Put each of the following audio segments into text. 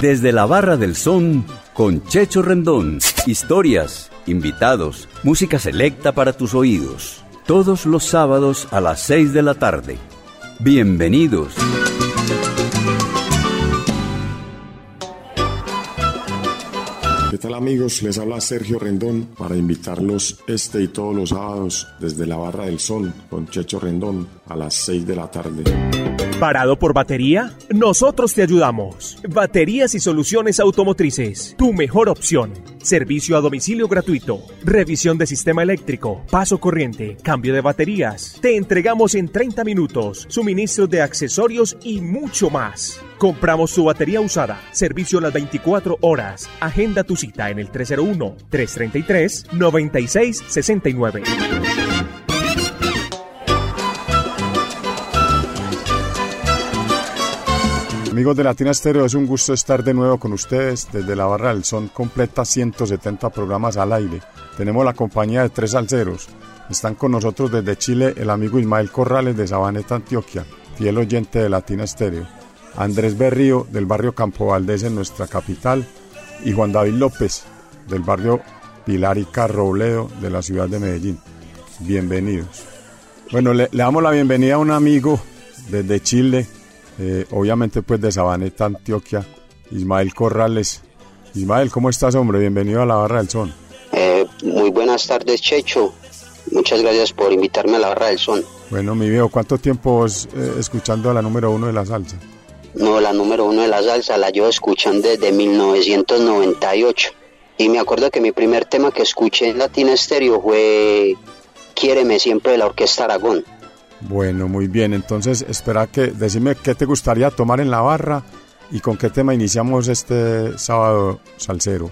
Desde la Barra del Son con Checho Rendón. Historias, invitados, música selecta para tus oídos. Todos los sábados a las 6 de la tarde. Bienvenidos. ¿Qué tal amigos? Les habla Sergio Rendón para invitarlos este y todos los sábados desde la Barra del Sol con Checho Rendón a las 6 de la tarde. ¿Parado por batería? Nosotros te ayudamos. Baterías y soluciones automotrices. Tu mejor opción. Servicio a domicilio gratuito. Revisión de sistema eléctrico. Paso corriente. Cambio de baterías. Te entregamos en 30 minutos. Suministro de accesorios y mucho más. Compramos tu batería usada. Servicio a las 24 horas. Agenda tu cita en el 301-333-9669. Amigos de Latina Estéreo, es un gusto estar de nuevo con ustedes desde la Barra del Son, completa 170 programas al aire. Tenemos la compañía de tres alceros. Están con nosotros desde Chile el amigo Ismael Corrales de Sabaneta, Antioquia, fiel oyente de Latina Estéreo. Andrés Berrío del barrio Campo Valdés en nuestra capital y Juan David López del barrio Pilar y Robledo de la ciudad de Medellín. Bienvenidos. Bueno, le, le damos la bienvenida a un amigo desde Chile, eh, obviamente pues de Sabaneta, Antioquia, Ismael Corrales. Ismael, ¿cómo estás, hombre? Bienvenido a la Barra del Son. Eh, muy buenas tardes, Checho. Muchas gracias por invitarme a la Barra del Son. Bueno, mi viejo, ¿cuánto tiempo es, eh, escuchando a la número uno de la salsa? No, la número uno de la salsa la llevo escuchando desde 1998. Y me acuerdo que mi primer tema que escuché en Latina Estéreo fue Quiéreme siempre de la Orquesta Aragón. Bueno, muy bien. Entonces, espera que decime qué te gustaría tomar en la barra y con qué tema iniciamos este sábado salsero.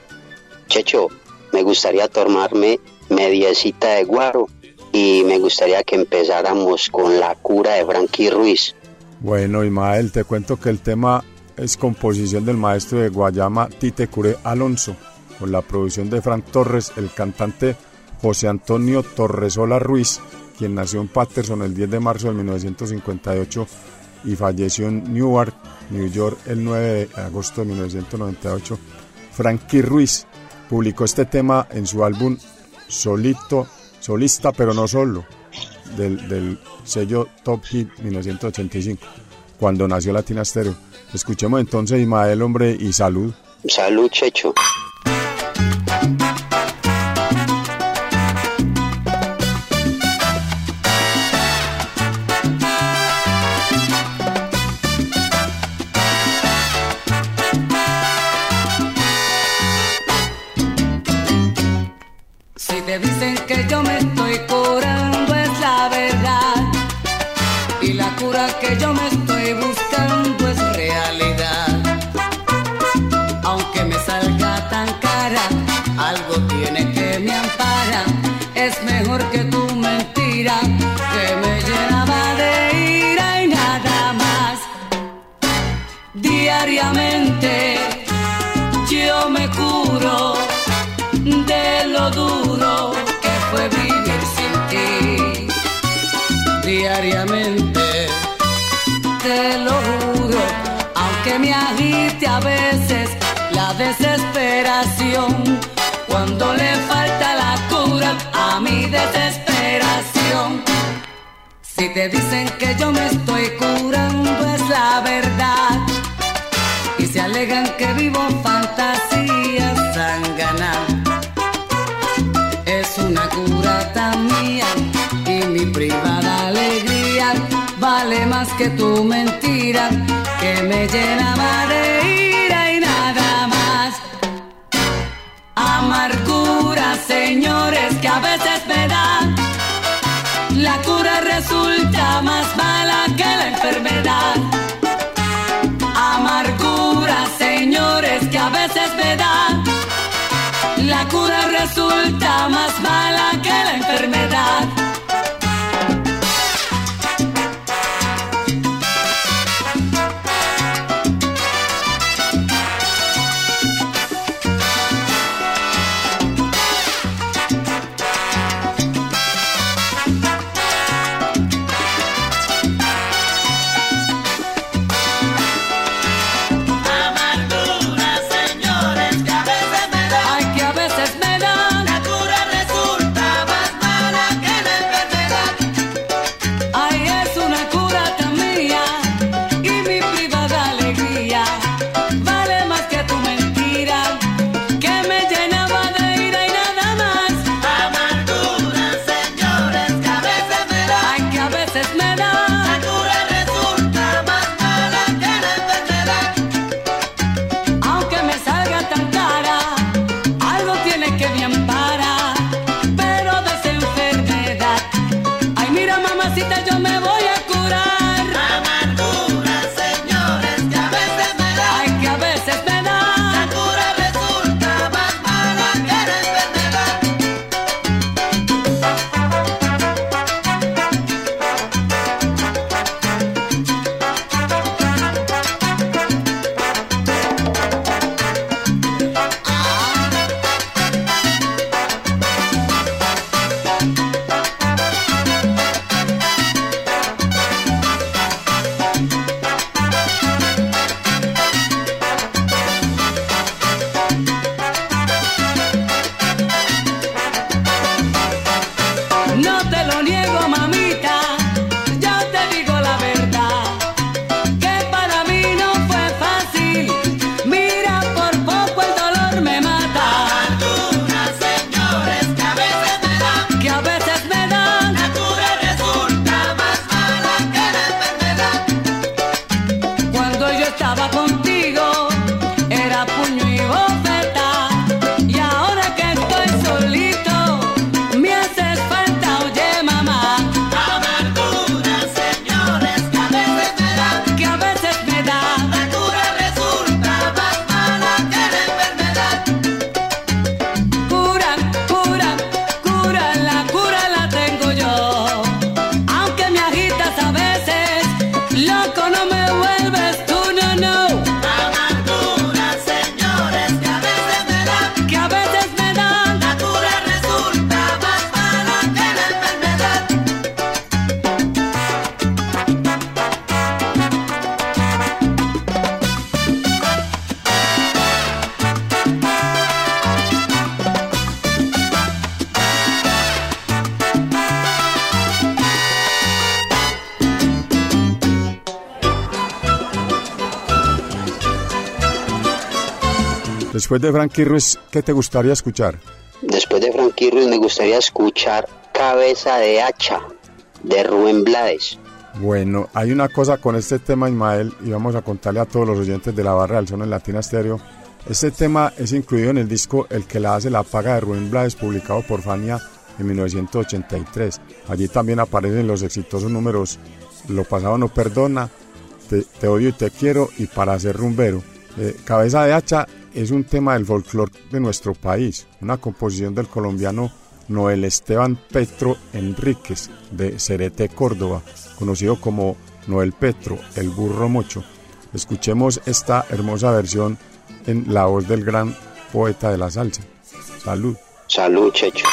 Checho, me gustaría tomarme mediecita de guaro y me gustaría que empezáramos con la cura de Frankie Ruiz. Bueno, Imael, te cuento que el tema es composición del maestro de Guayama, Tite Cure Alonso, con la producción de Frank Torres, el cantante José Antonio Torresola Ruiz quien nació en Patterson el 10 de marzo de 1958 y falleció en Newark, New York, el 9 de agosto de 1998. Frankie Ruiz publicó este tema en su álbum Solito, Solista, pero no solo, del, sello Top Hit 1985, cuando nació Latina Stereo. Escuchemos entonces Ismael, hombre, y salud. Salud, Checho. Te lo juro, aunque me agite a veces la desesperación, cuando le falta la cura a mi desesperación. Si te dicen que yo me estoy curando es la verdad. Y se alegan que vivo fantasías que tu mentira que me llenaba de ira y nada más. Amargura, señores, que a veces me da. La cura resulta más mala que la enfermedad. Amargura, señores, que a veces me da. La cura resulta más mala Después de Frankie Ruiz, ¿qué te gustaría escuchar? Después de Frankie Ruiz me gustaría escuchar Cabeza de Hacha de Rubén Blades. Bueno, hay una cosa con este tema, Ismael, y vamos a contarle a todos los oyentes de la barra del son en Latina Stereo. Este tema es incluido en el disco El que la hace la paga de Rubén Blades, publicado por Fania en 1983. Allí también aparecen los exitosos números Lo pasado no perdona, Te, odio y te quiero y Para ser rumbero. Eh, Cabeza de hacha es un tema del folclore de nuestro país, una composición del colombiano Noel Esteban Petro Enríquez de Cerete, Córdoba, conocido como Noel Petro, el burro mocho. Escuchemos esta hermosa versión en la voz del gran poeta de la salsa. Salud. Salud, Checho.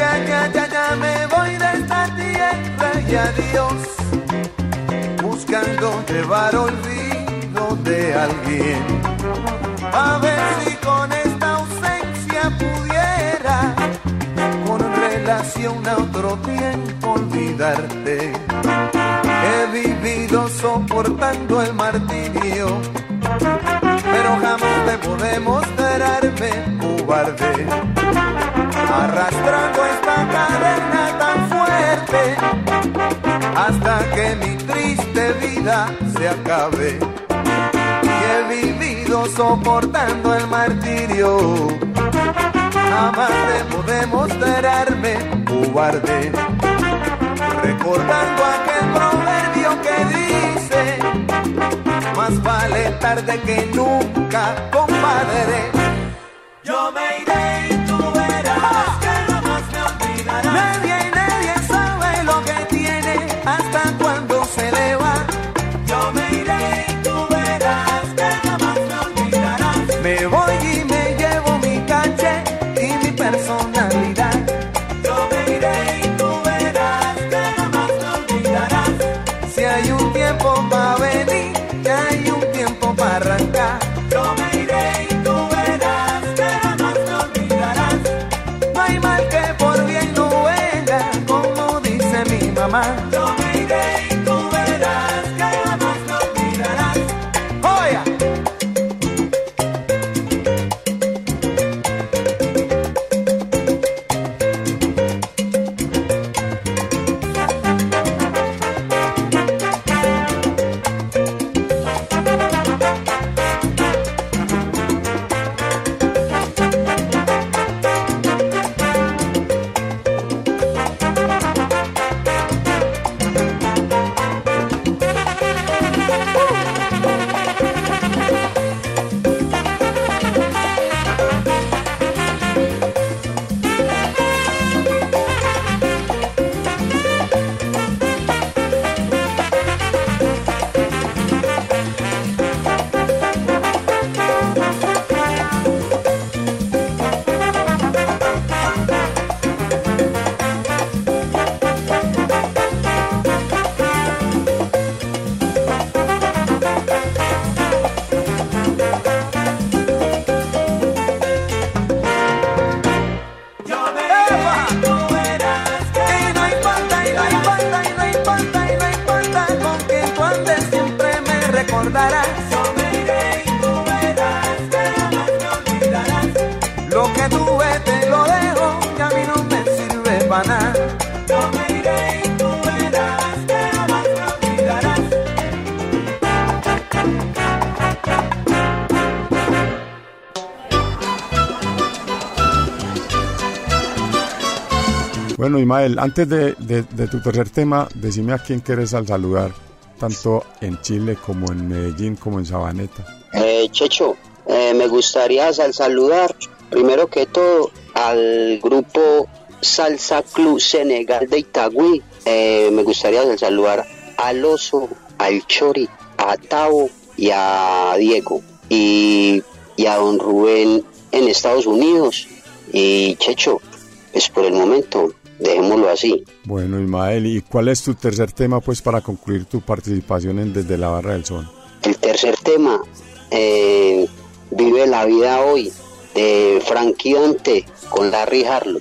ya, ya, ya, ya me voy de esta tierra y adiós, buscando llevar olvido de alguien. A ver si con esta ausencia pudiera, con relación a otro tiempo, olvidarte. He vivido soportando el martirio, pero jamás te podemos mostrarme cobarde, arrastrando esta cadena tan fuerte hasta que mi triste vida se acabe. Y he vivido soportando el martirio, jamás debo demostrarme cobarde, recordando aquel proverbio que dice, más vale tarde que nunca, compadre. Domain. Antes de, tu tercer tema, decime a quién quieres al saludar, tanto en Chile como en Medellín como en Sabaneta. Eh, Checho, eh, me gustaría sal- saludar primero que todo al grupo Salsa Club Senegal de Itagüí. Eh, me gustaría sal- saludar al Oso, al Chori, a Tavo y a Diego y, y a don Rubén en Estados Unidos. Y Checho, pues por el momento, dejémoslo así. Bueno, Ismael, ¿y cuál es tu tercer tema pues para concluir tu participación en Desde la Barra del Sol? El tercer tema, eh, Vive la vida hoy, de Frankie Dante con Larry Harlow.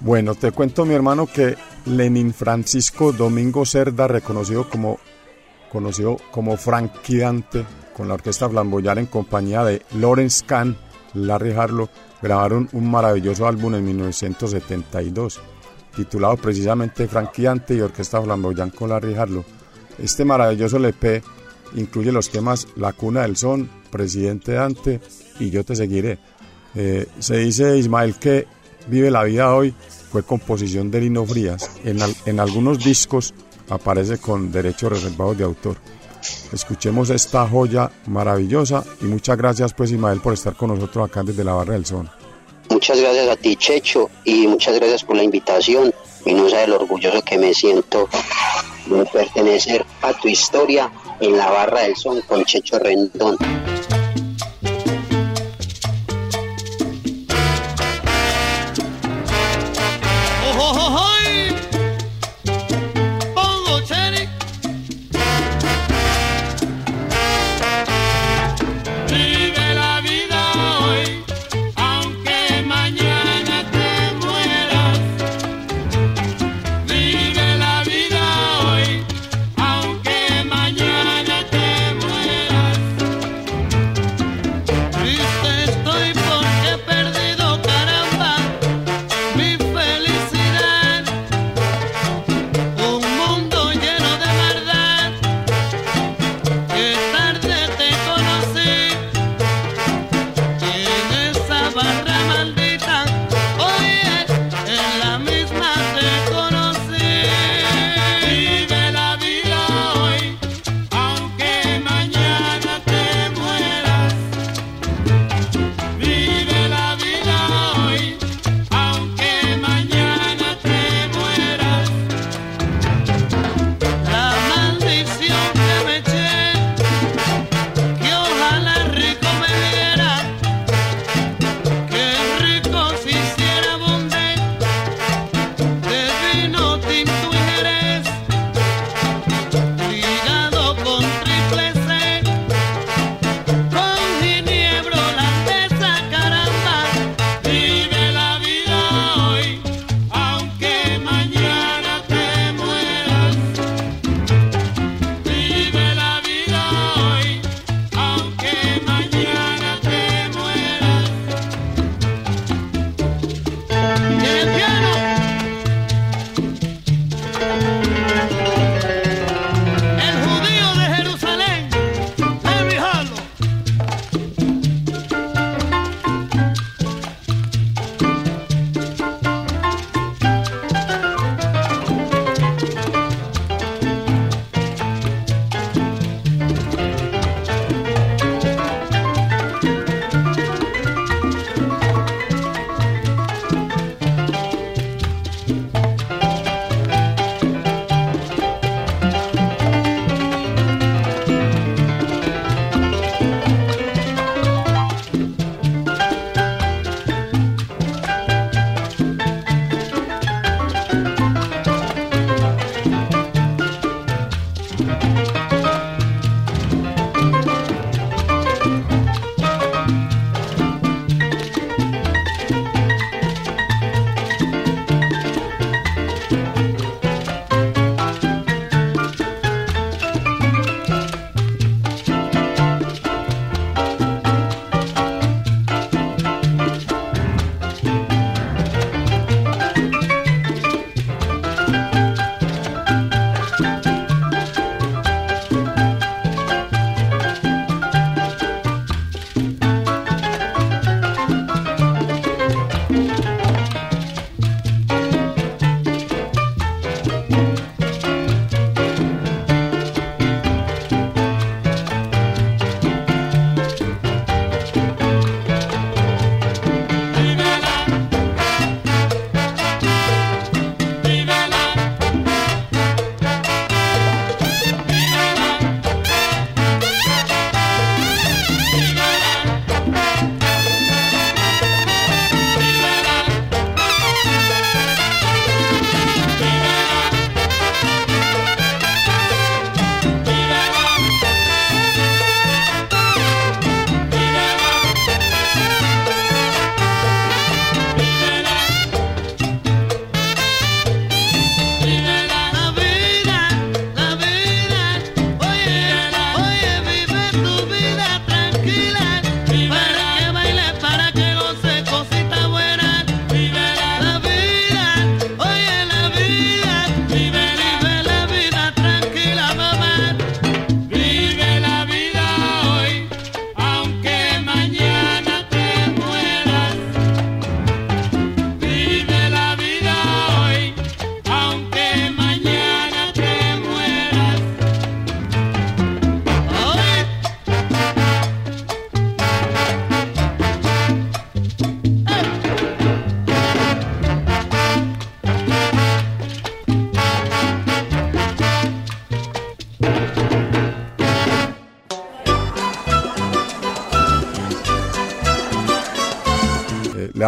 Bueno, te cuento mi hermano que Lenin Francisco Domingo Cerda, reconocido como conocido como Frankie Dante, con la orquesta Flamboyar en compañía de Lawrence Kahn, Larry Harlow, grabaron un maravilloso álbum en 1972, titulado precisamente Frankie Dante y Orquesta Flamboyant con Larry Harlow. Este maravilloso LP incluye los temas La Cuna del Son, Presidente Dante y Yo Te Seguiré. Eh, se dice Ismael que Vive la Vida Hoy fue composición de Lino Frías. En, en algunos discos aparece con derechos reservados de autor. Escuchemos esta joya maravillosa y muchas gracias pues Ismael por estar con nosotros acá desde la Barra del Son. Muchas gracias a ti, Checho, y muchas gracias por la invitación. Y no sabes lo orgulloso que me siento de pertenecer a tu historia en la barra del son con Checho Rendón.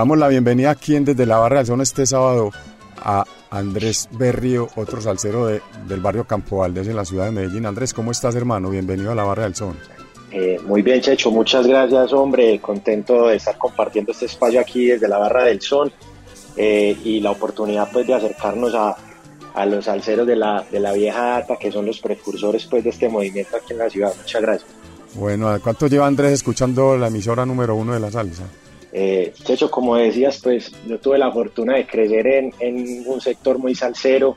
Damos la bienvenida aquí en Desde la Barra del Son este sábado a Andrés Berrío, otro salsero de- del barrio Campo Valdés en la ciudad de Medellín. Andrés, ¿cómo estás, hermano? Bienvenido a la Barra del Son. Eh, muy bien, Checho, muchas gracias, hombre. Contento de estar compartiendo este espacio aquí desde la Barra del Son eh, y la oportunidad pues de acercarnos a, a los salseros de la, de la vieja data, que son los precursores pues de este movimiento aquí en la ciudad. Muchas gracias. Bueno, ¿cuánto lleva Andrés escuchando la emisora número uno de la salsa? Eh, Checho, como decías, pues yo tuve la fortuna de crecer en, en un sector muy salsero,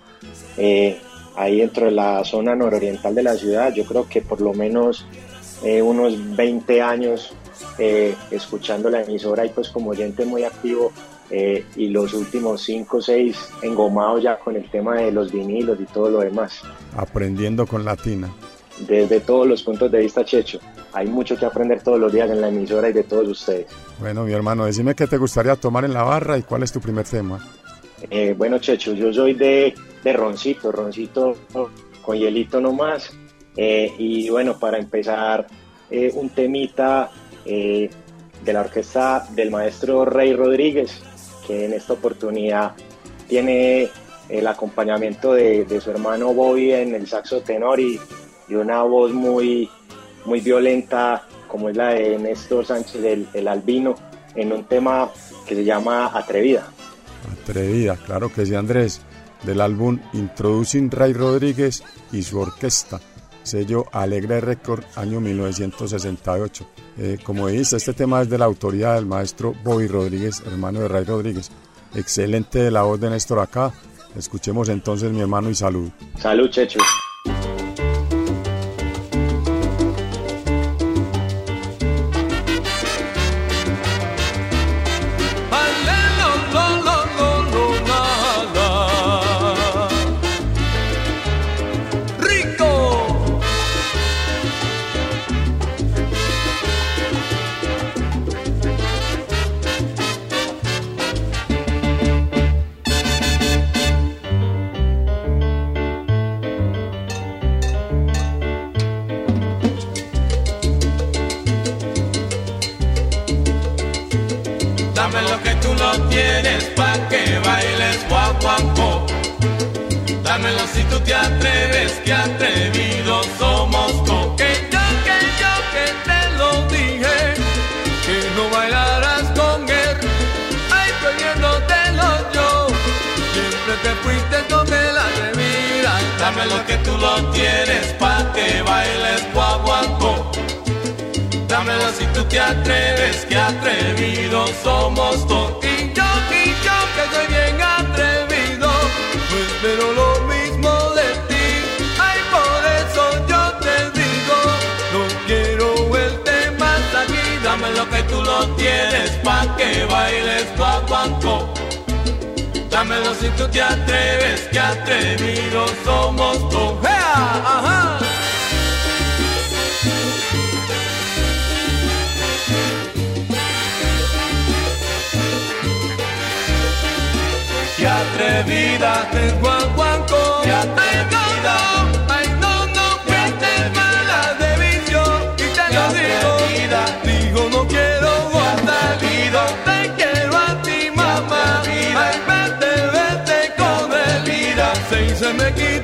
eh, ahí dentro de la zona nororiental de la ciudad. Yo creo que por lo menos eh, unos 20 años eh, escuchando la emisora y pues como oyente muy activo y los últimos 5 o 6 engomados ya con el tema de los vinilos y todo lo demás. Aprendiendo con Latina. Desde todos los puntos de vista, Checho, hay mucho que aprender todos los días en la emisora y de todos ustedes. Bueno, mi hermano, decime qué te gustaría tomar en la barra y cuál es tu primer tema. Eh, bueno, Checho, yo soy de, de roncito, roncito con hielito nomás. Eh, y bueno, para empezar, eh, un temita eh, de la orquesta del maestro Rey Rodríguez, que en esta oportunidad tiene el acompañamiento de, de su hermano Bobby en el saxo tenor y, y una voz muy, muy violenta, como es la de Néstor Sánchez, el, el albino, en un tema que se llama Atrevida. Atrevida, claro que sí, Andrés, del álbum Introducing Ray Rodríguez y su orquesta, sello Alegre Record, año 1968. Eh, como dice, este tema es de la autoría del maestro Bobby Rodríguez, hermano de Ray Rodríguez. Excelente la voz de Néstor acá. Escuchemos entonces, mi hermano, y salud. Salud, Checho. Si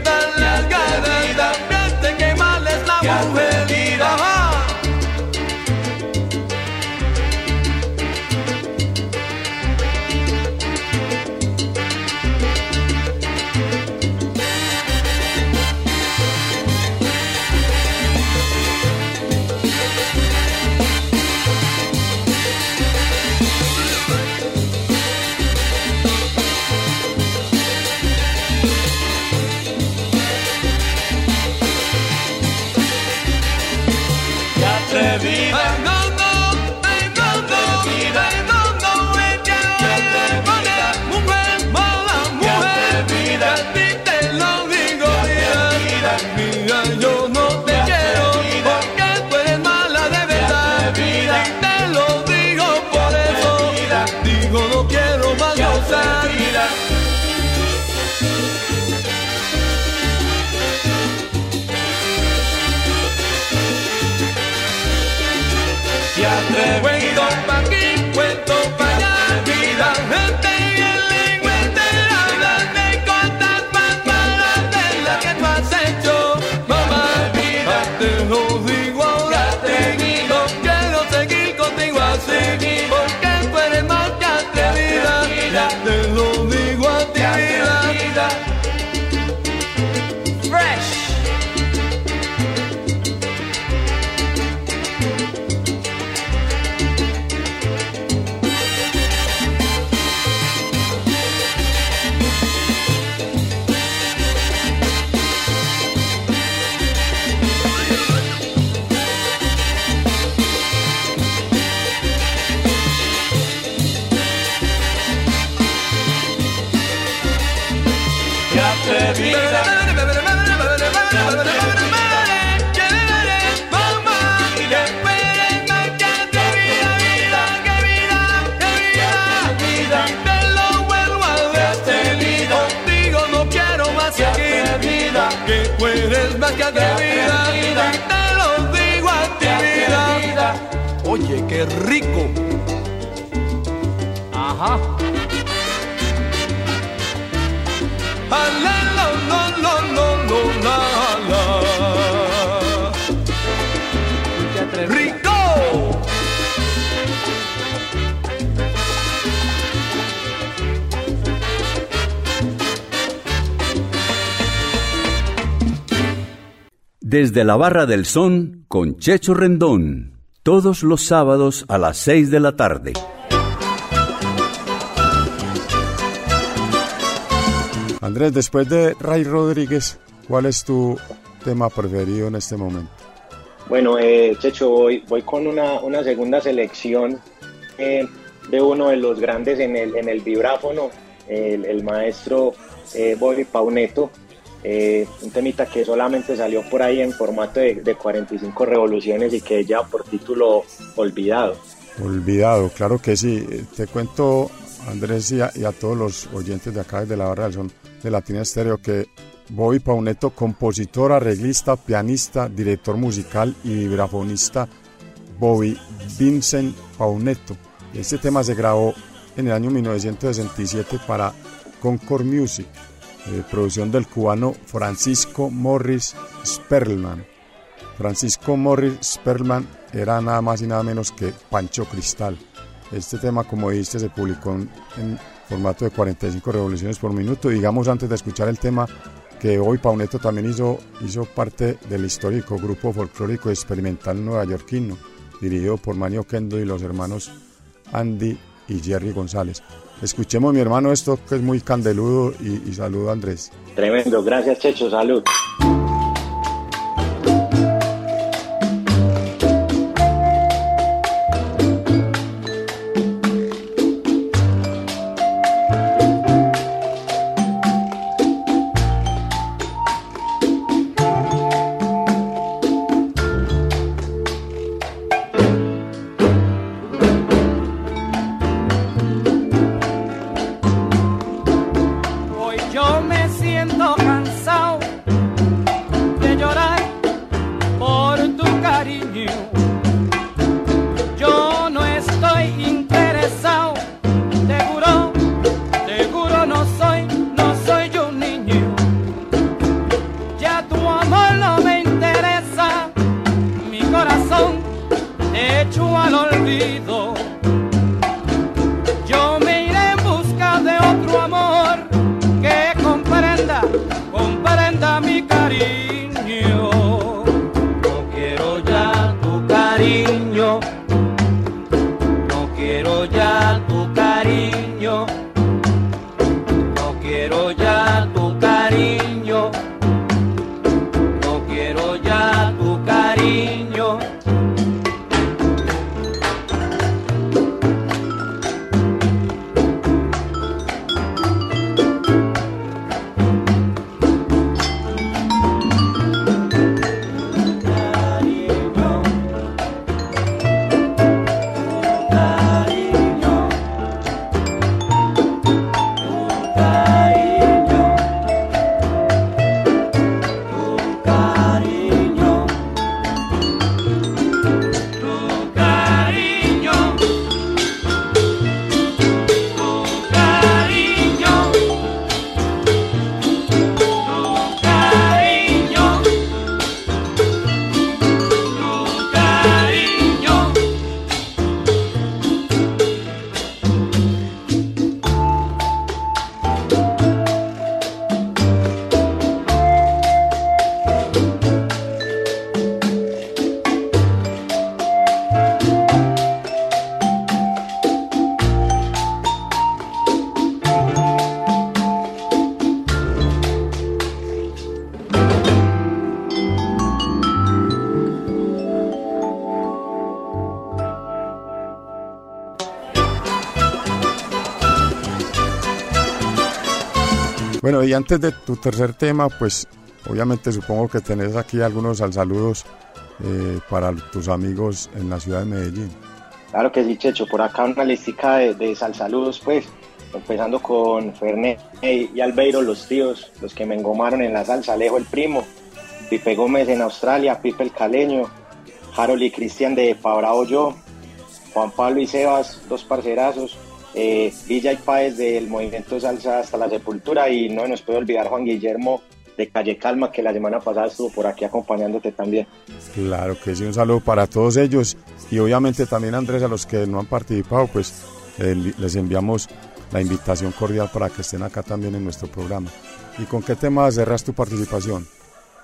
Desde la Barra del Son con Checho Rendón, todos los sábados a las 6 de la tarde. Andrés, después de Ray Rodríguez, ¿cuál es tu tema preferido en este momento? Bueno, eh, Checho, voy, voy con una, una segunda selección eh, de uno de los grandes en el, en el vibráfono, el, el maestro eh, Bobby Pauneto. Eh, un temita que solamente salió por ahí en formato de, de 45 revoluciones y que ya por título Olvidado. Olvidado, claro que sí. Eh, Te cuento, Andrés, y a, y a todos los oyentes de acá de la Barra del Son de Latina Estéreo, que Bobby Pauneto, compositor, arreglista, pianista, director musical y vibrafonista, Bobby Vincent Pauneto. Este tema se grabó en el año 1967 para Concord Music, eh, producción del cubano Francisco Morris Sperlman. Francisco Morris Sperlman era nada más y nada menos que Pancho Cristal. Este tema, como dijiste, se publicó en, formato de 45 revoluciones por minuto. Digamos, antes de escuchar el tema, que hoy Pauneto también hizo, hizo parte del histórico grupo folclórico experimental neoyorquino, dirigido por Manio Kendo y los hermanos Andy y Jerry González. Escuchemos, mi hermano, esto que es muy candeludo y, y saludo a Andrés. Tremendo, gracias Checho, salud. Bueno, y antes de tu tercer tema, pues obviamente supongo que tenés aquí algunos saludos eh, para tus amigos en la ciudad de Medellín. Claro que sí, Checho. Por acá una listica de, de salsaludos, pues. Empezando con Fernet y Albeiro, los tíos, los que me engomaron en la salsa. Alejo el primo, Pipe Gómez en Australia, Pipe el Caleño, Harold y Cristian de Fabrao Yo, Juan Pablo y Sebas, dos parcerazos, eh, Villa y Páez del Movimiento Salsa hasta la Sepultura y no nos puede olvidar Juan Guillermo de Calle Calma que la semana pasada estuvo por aquí acompañándote también. Claro que sí, un saludo para todos ellos y obviamente también Andrés a los que no han participado, pues eh, les enviamos la invitación cordial para que estén acá también en nuestro programa. ¿Y con qué tema cerras tu participación?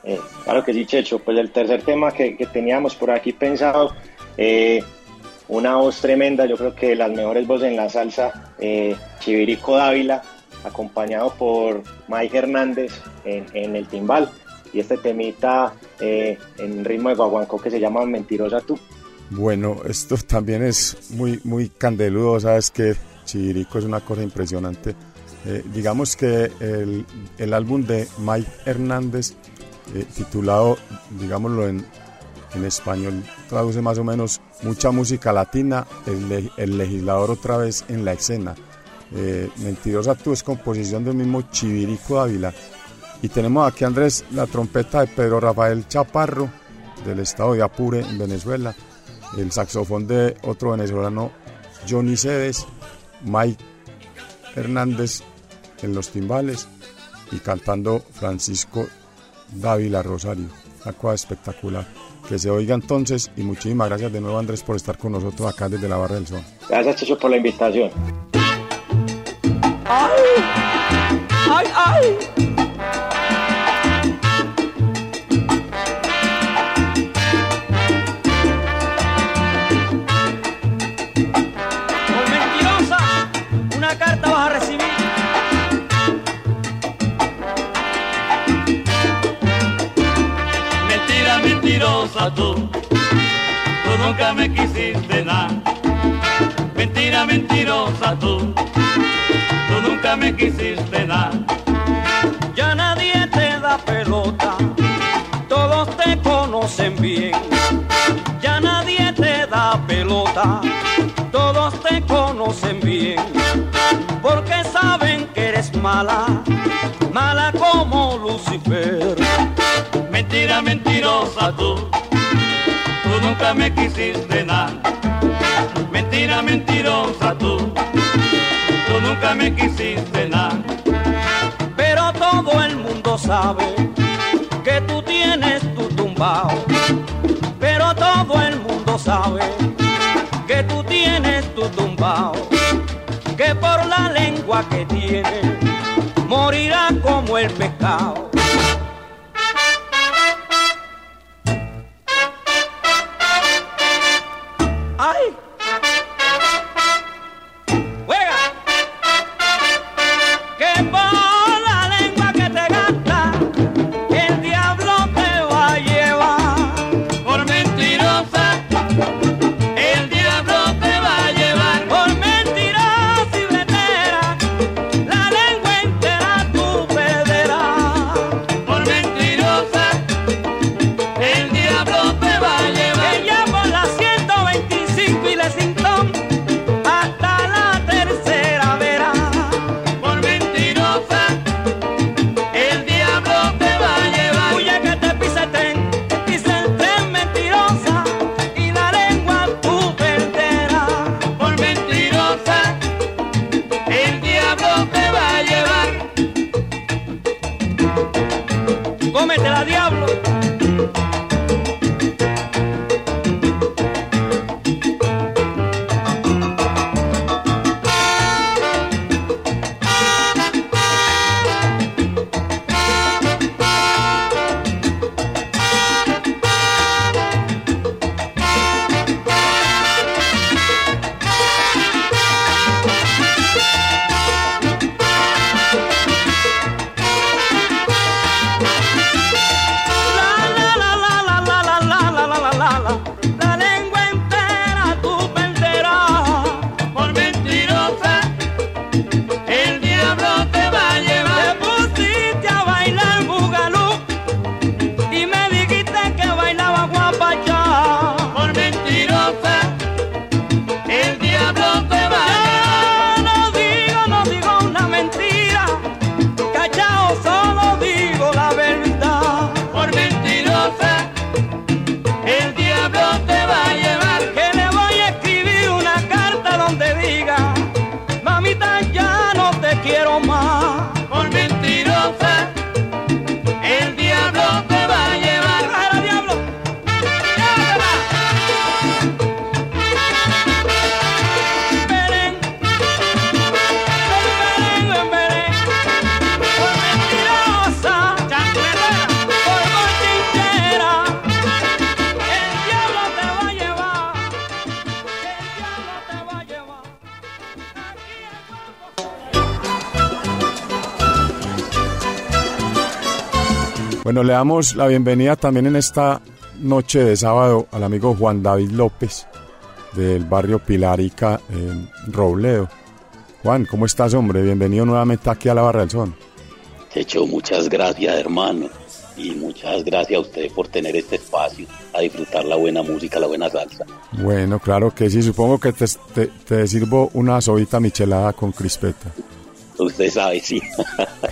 Eh, claro que sí, Checho. Pues el tercer tema que, que teníamos por aquí pensado, eh, una voz tremenda, yo creo que las mejores voces en la salsa, eh, Chivirico Dávila, acompañado por Mike Hernández en, el timbal. Y este temita eh, en ritmo de guaguancó que se llama Mentirosa Tú. Bueno, esto también es muy, muy candeludo, sabes que Chivirico es una cosa impresionante. Eh, digamos que el, el álbum de Mike Hernández, eh, titulado, digámoslo en, en español, traduce más o menos mucha música latina, el, le- el legislador otra vez en la escena. Eh, Mentirosa tú es composición del mismo Chivirico Dávila. Y tenemos aquí Andrés la trompeta de Pedro Rafael Chaparro del estado de Apure en Venezuela, el saxofón de otro venezolano Johnny Cedes, Mike Hernández en los timbales y cantando Francisco Dávila Rosario. Una espectacular. Que se oiga entonces y muchísimas gracias de nuevo Andrés por estar con nosotros acá desde la Barra del Sol. Gracias, Checho, por la invitación. ¡Ay, ay! Por tú, tú nunca me quisiste nada. Mentira, mentirosa tú, tú nunca me quisiste nada. Ya nadie te da pelota, todos te conocen bien. Ya nadie te da pelota, todos te conocen bien. Porque saben que eres mala, mala como Lucifer. Mentira, mentirosa tú, tú nunca me quisiste nada. Mentira, mentirosa tú, tú nunca me quisiste nada. Pero todo el mundo sabe que tú tienes tu tumbao. Pero todo el mundo sabe que tú tienes tu tumbao. Que por la lengua que tiene morirá como el pecado. Le damos la bienvenida también en esta noche de sábado al amigo Juan David López del barrio Pilarica en Robledo. Juan, ¿cómo estás, hombre? Bienvenido nuevamente aquí a la Barra del Son. Checho, muchas gracias, hermano. Y muchas gracias a usted por tener este espacio, a disfrutar la buena música, la buena salsa. Bueno, claro que sí. Supongo que te, te- te sirvo una sodita michelada con crispeta. Usted sabe, sí.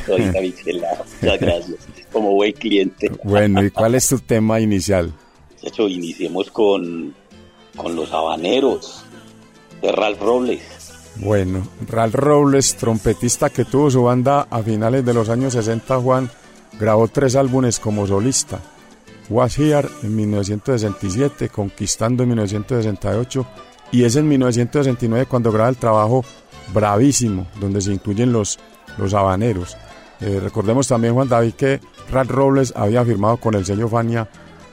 Soy la michelada. Muchas gracias. Como buen cliente. Bueno, ¿y cuál es tu tema inicial? Checho, iniciemos con, con los habaneros de Ralph Robles. Bueno, Ralph Robles, trompetista que tuvo su banda a finales de los años 60, Juan, grabó tres álbumes como solista. Was Here en 1967, Conquistando en 1968 y es en 1969 cuando graba el trabajo Bravísimo, donde se incluyen los, los habaneros. Eh, recordemos también, Juan David, que Ralph Robles había firmado con el sello Fania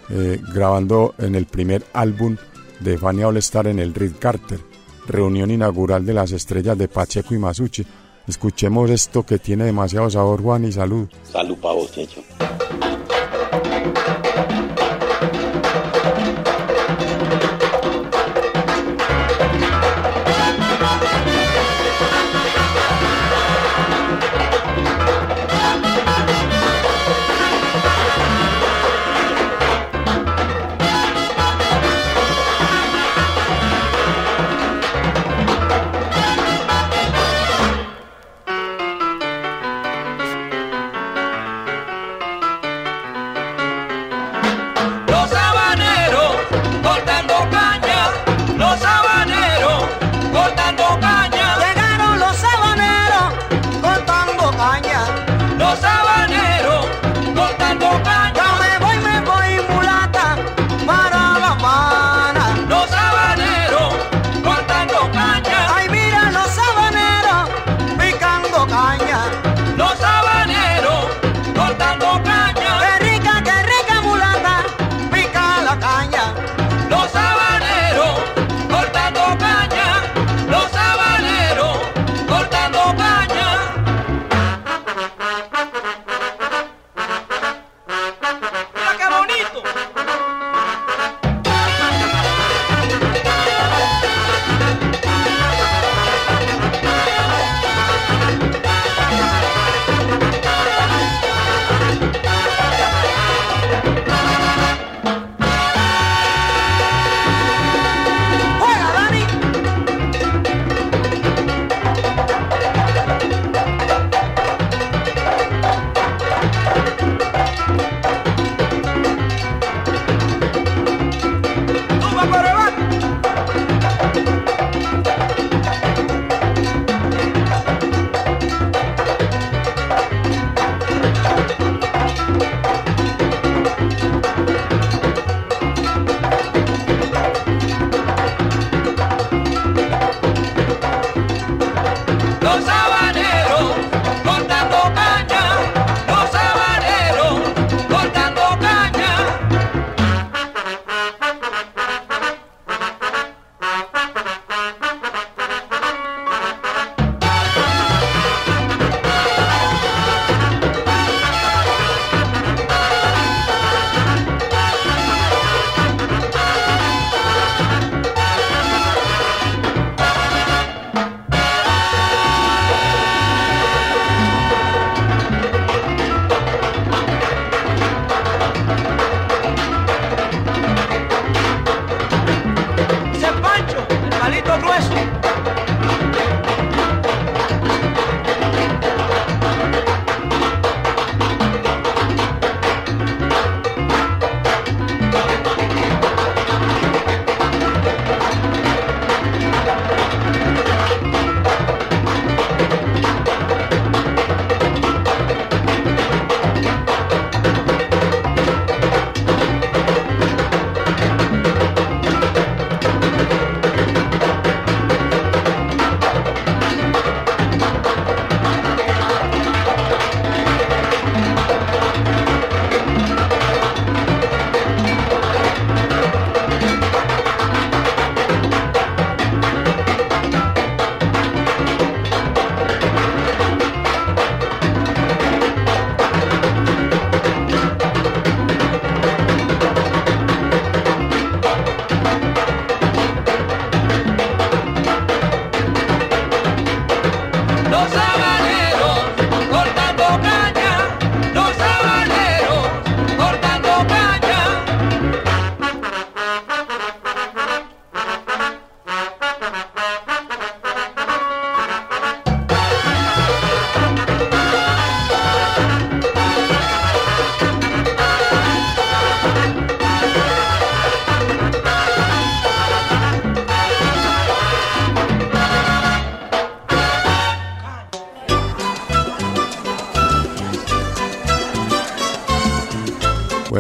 eh, grabando en el primer álbum de Fania All Star en el Reed Carter, reunión inaugural de las estrellas de Pacheco y Masucci. Escuchemos esto que tiene demasiado sabor, Juan, y salud. Salud para vos, Checho.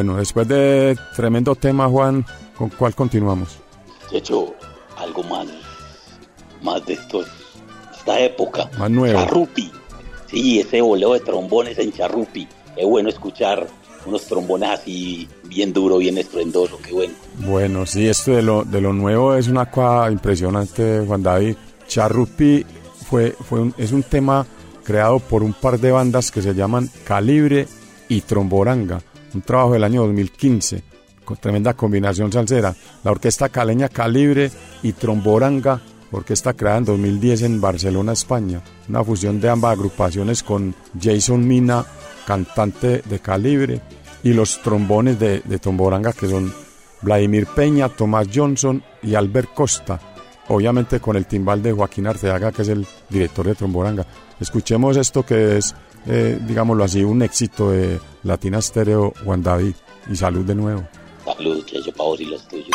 Bueno, después de tremendo tema, Juan, ¿con cuál continuamos? De hecho, algo más, más de estos, esta época. Más nuevo. Charrupi. Sí, ese boleo de trombones en Charrupi. Qué bueno escuchar unos trombones así bien duro, bien estruendoso, qué bueno. Bueno, sí, esto de lo, de lo nuevo es una cosa impresionante, Juan David. Charrupi fue, fue un- es un tema creado por un par de bandas que se llaman Calibre y Tromboranga, un trabajo del año 2015, con tremenda combinación salsera. La orquesta caleña Calibre y Tromboranga, orquesta creada en 2010 en Barcelona, España. Una fusión de ambas agrupaciones con Jason Mina, cantante de Calibre, y los trombones de, Tromboranga que son Vladimir Peña, Tomás Johnson y Albert Costa. Obviamente con el timbal de Joaquín Arteaga, que es el director de Tromboranga. Escuchemos esto que es, eh, digámoslo así, un éxito de Latina Stereo, Juan David. Y salud de nuevo. Checho, para vos y los tuyos.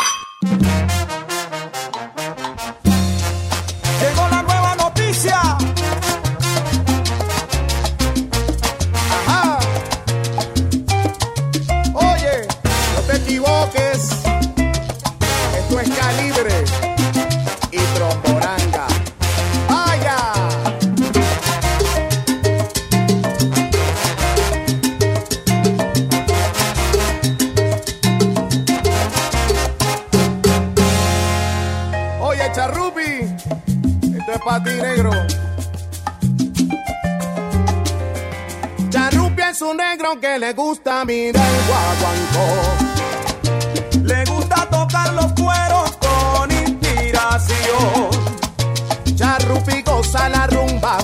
Charrupi, esto es para ti, negro. Charrupi es un negro que le gusta mirar el guaguancó. Le gusta tocar los cueros con inspiración. Charrupi goza la rumba,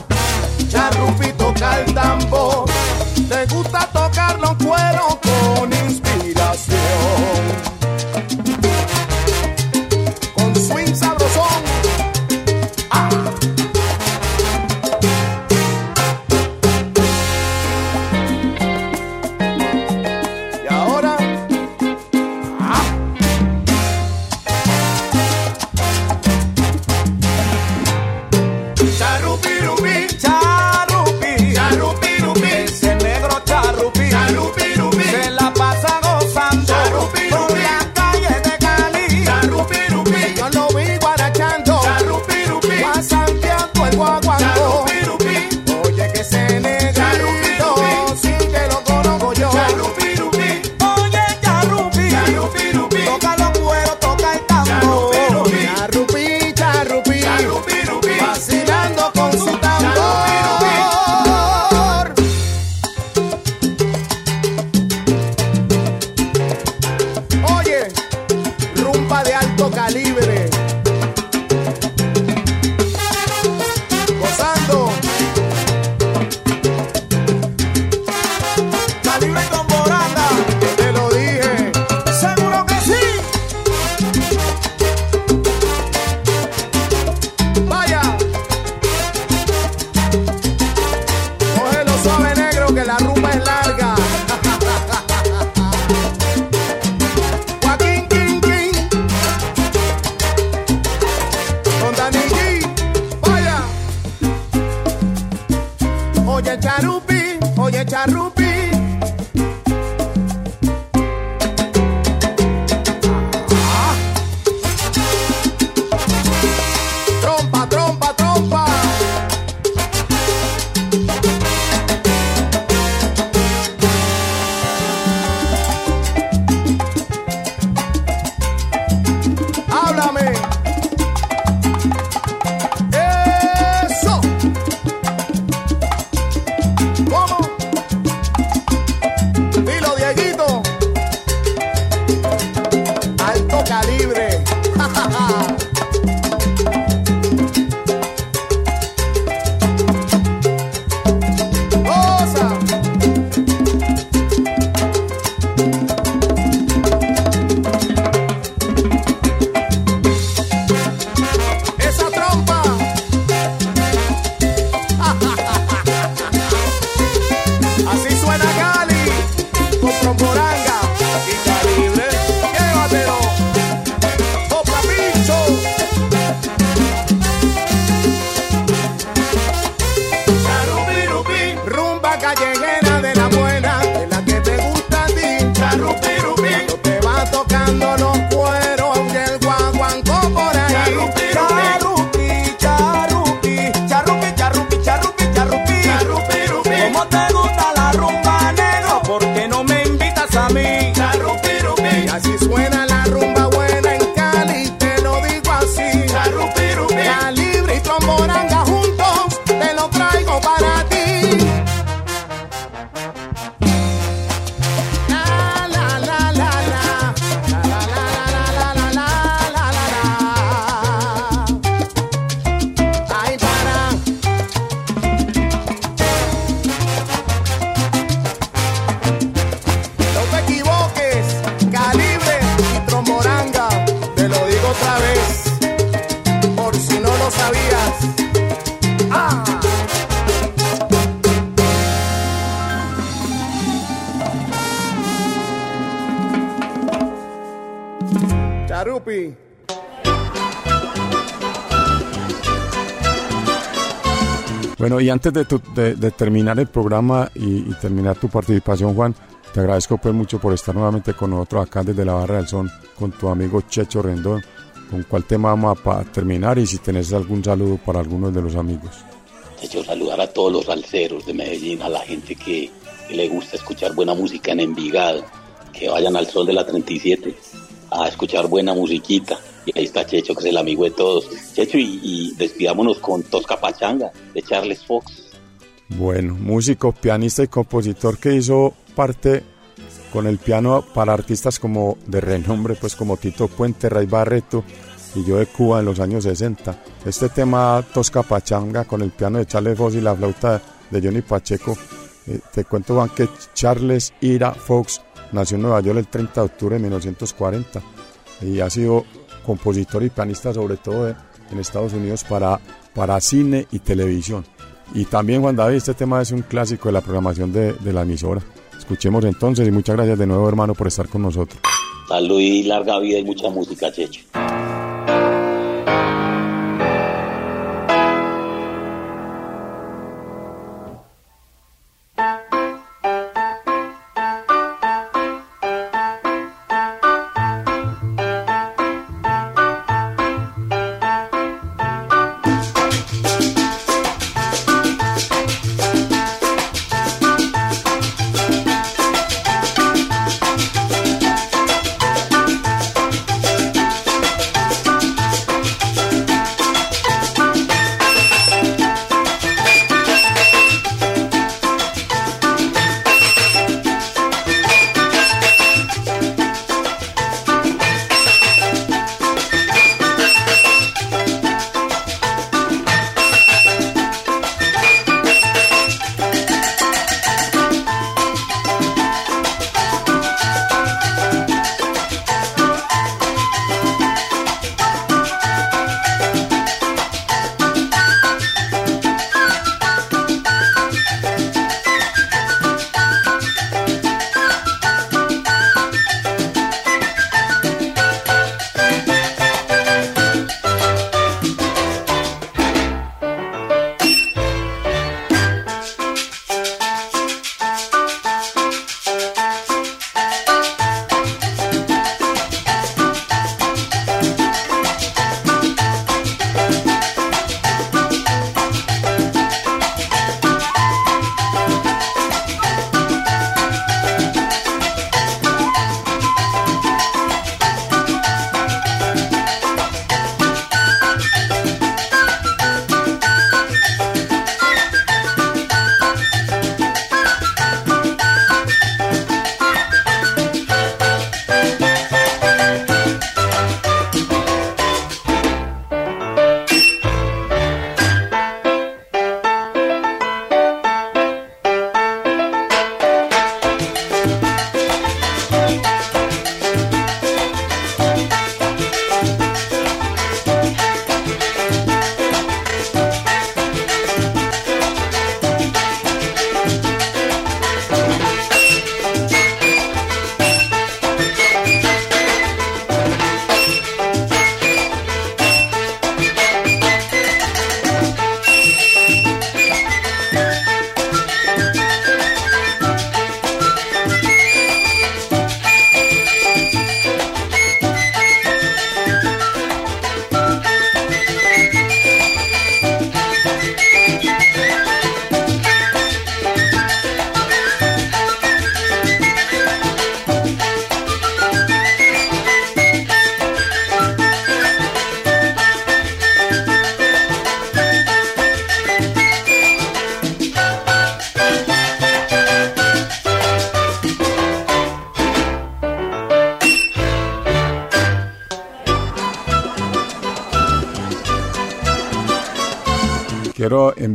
Charrupi toca el tambor. Le gusta tocar los cueros con inspiración. Antes de, tu- de- de terminar el programa y, y terminar tu participación, Juan, te agradezco pues mucho por estar nuevamente con nosotros acá desde la Barra del Son, con tu amigo Checho Rendón. ¿Con cuál tema vamos a terminar? Y si tenés algún saludo para algunos de los amigos. hecho saludar a todos los salseros de Medellín, a la gente que, que le gusta escuchar buena música en Envigado, que vayan al sol de la 37 a escuchar buena musiquita. Y ahí está Checho, que es el amigo de todos. Checho, y, despidámonos con Tosca Pachanga de Charles Fox. Bueno, músico, pianista y compositor que hizo parte con el piano para artistas como de renombre, pues como Tito Puente, Ray Barreto y yo de Cuba en los años 60. Este tema Tosca Pachanga con el piano de Charles Fox y la flauta de Johnny Pacheco. eh, te cuento, Juan, que Charles Ira Fox nació en Nueva York el 30 de octubre de 1940 y ha sido compositor y pianista sobre todo en Estados Unidos para, para cine y televisión. Y también Juan David, este tema es un clásico de la programación de, de la emisora. Escuchemos entonces y muchas gracias de nuevo hermano por estar con nosotros. Salud y larga vida y mucha música, Checho.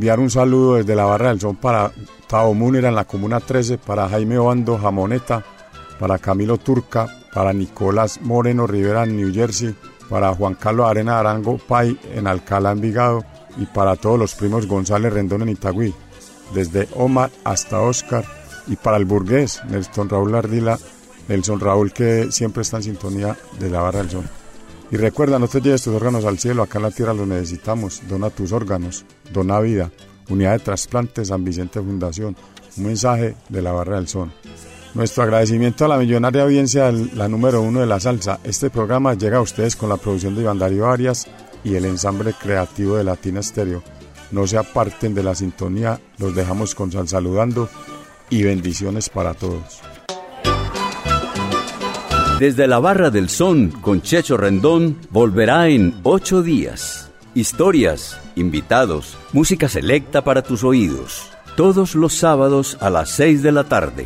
Enviar un saludo desde la Barra del Son para Tao Múnera en la Comuna 13, para Jaime Obando Jamoneta, para Camilo Turca, para Nicolás Moreno Rivera en New Jersey, para Juan Carlos Arena Arango Pai en Alcalá, Envigado, y para todos los primos González Rendón en Itagüí, desde Omar hasta Oscar, y para el burgués Nelson Raúl Ardila, Nelson Raúl que siempre está en sintonía de la Barra del Sol. Y recuerda, no te lleves tus órganos al cielo, acá en la tierra los necesitamos. Dona tus órganos, dona vida. Unidad de Trasplantes San Vicente Fundación. Un mensaje de la Barra del Sol. Nuestro agradecimiento a la millonaria audiencia, la número uno de la salsa. Este programa llega a ustedes con la producción de Iván Darío Arias y el ensamble creativo de Latina Estéreo. No se aparten de la sintonía, los dejamos con Sal saludando y bendiciones para todos. Desde la barra del son con Checho Rendón volverá en ocho días. Historias, invitados, música selecta para tus oídos. Todos los sábados a las seis de la tarde.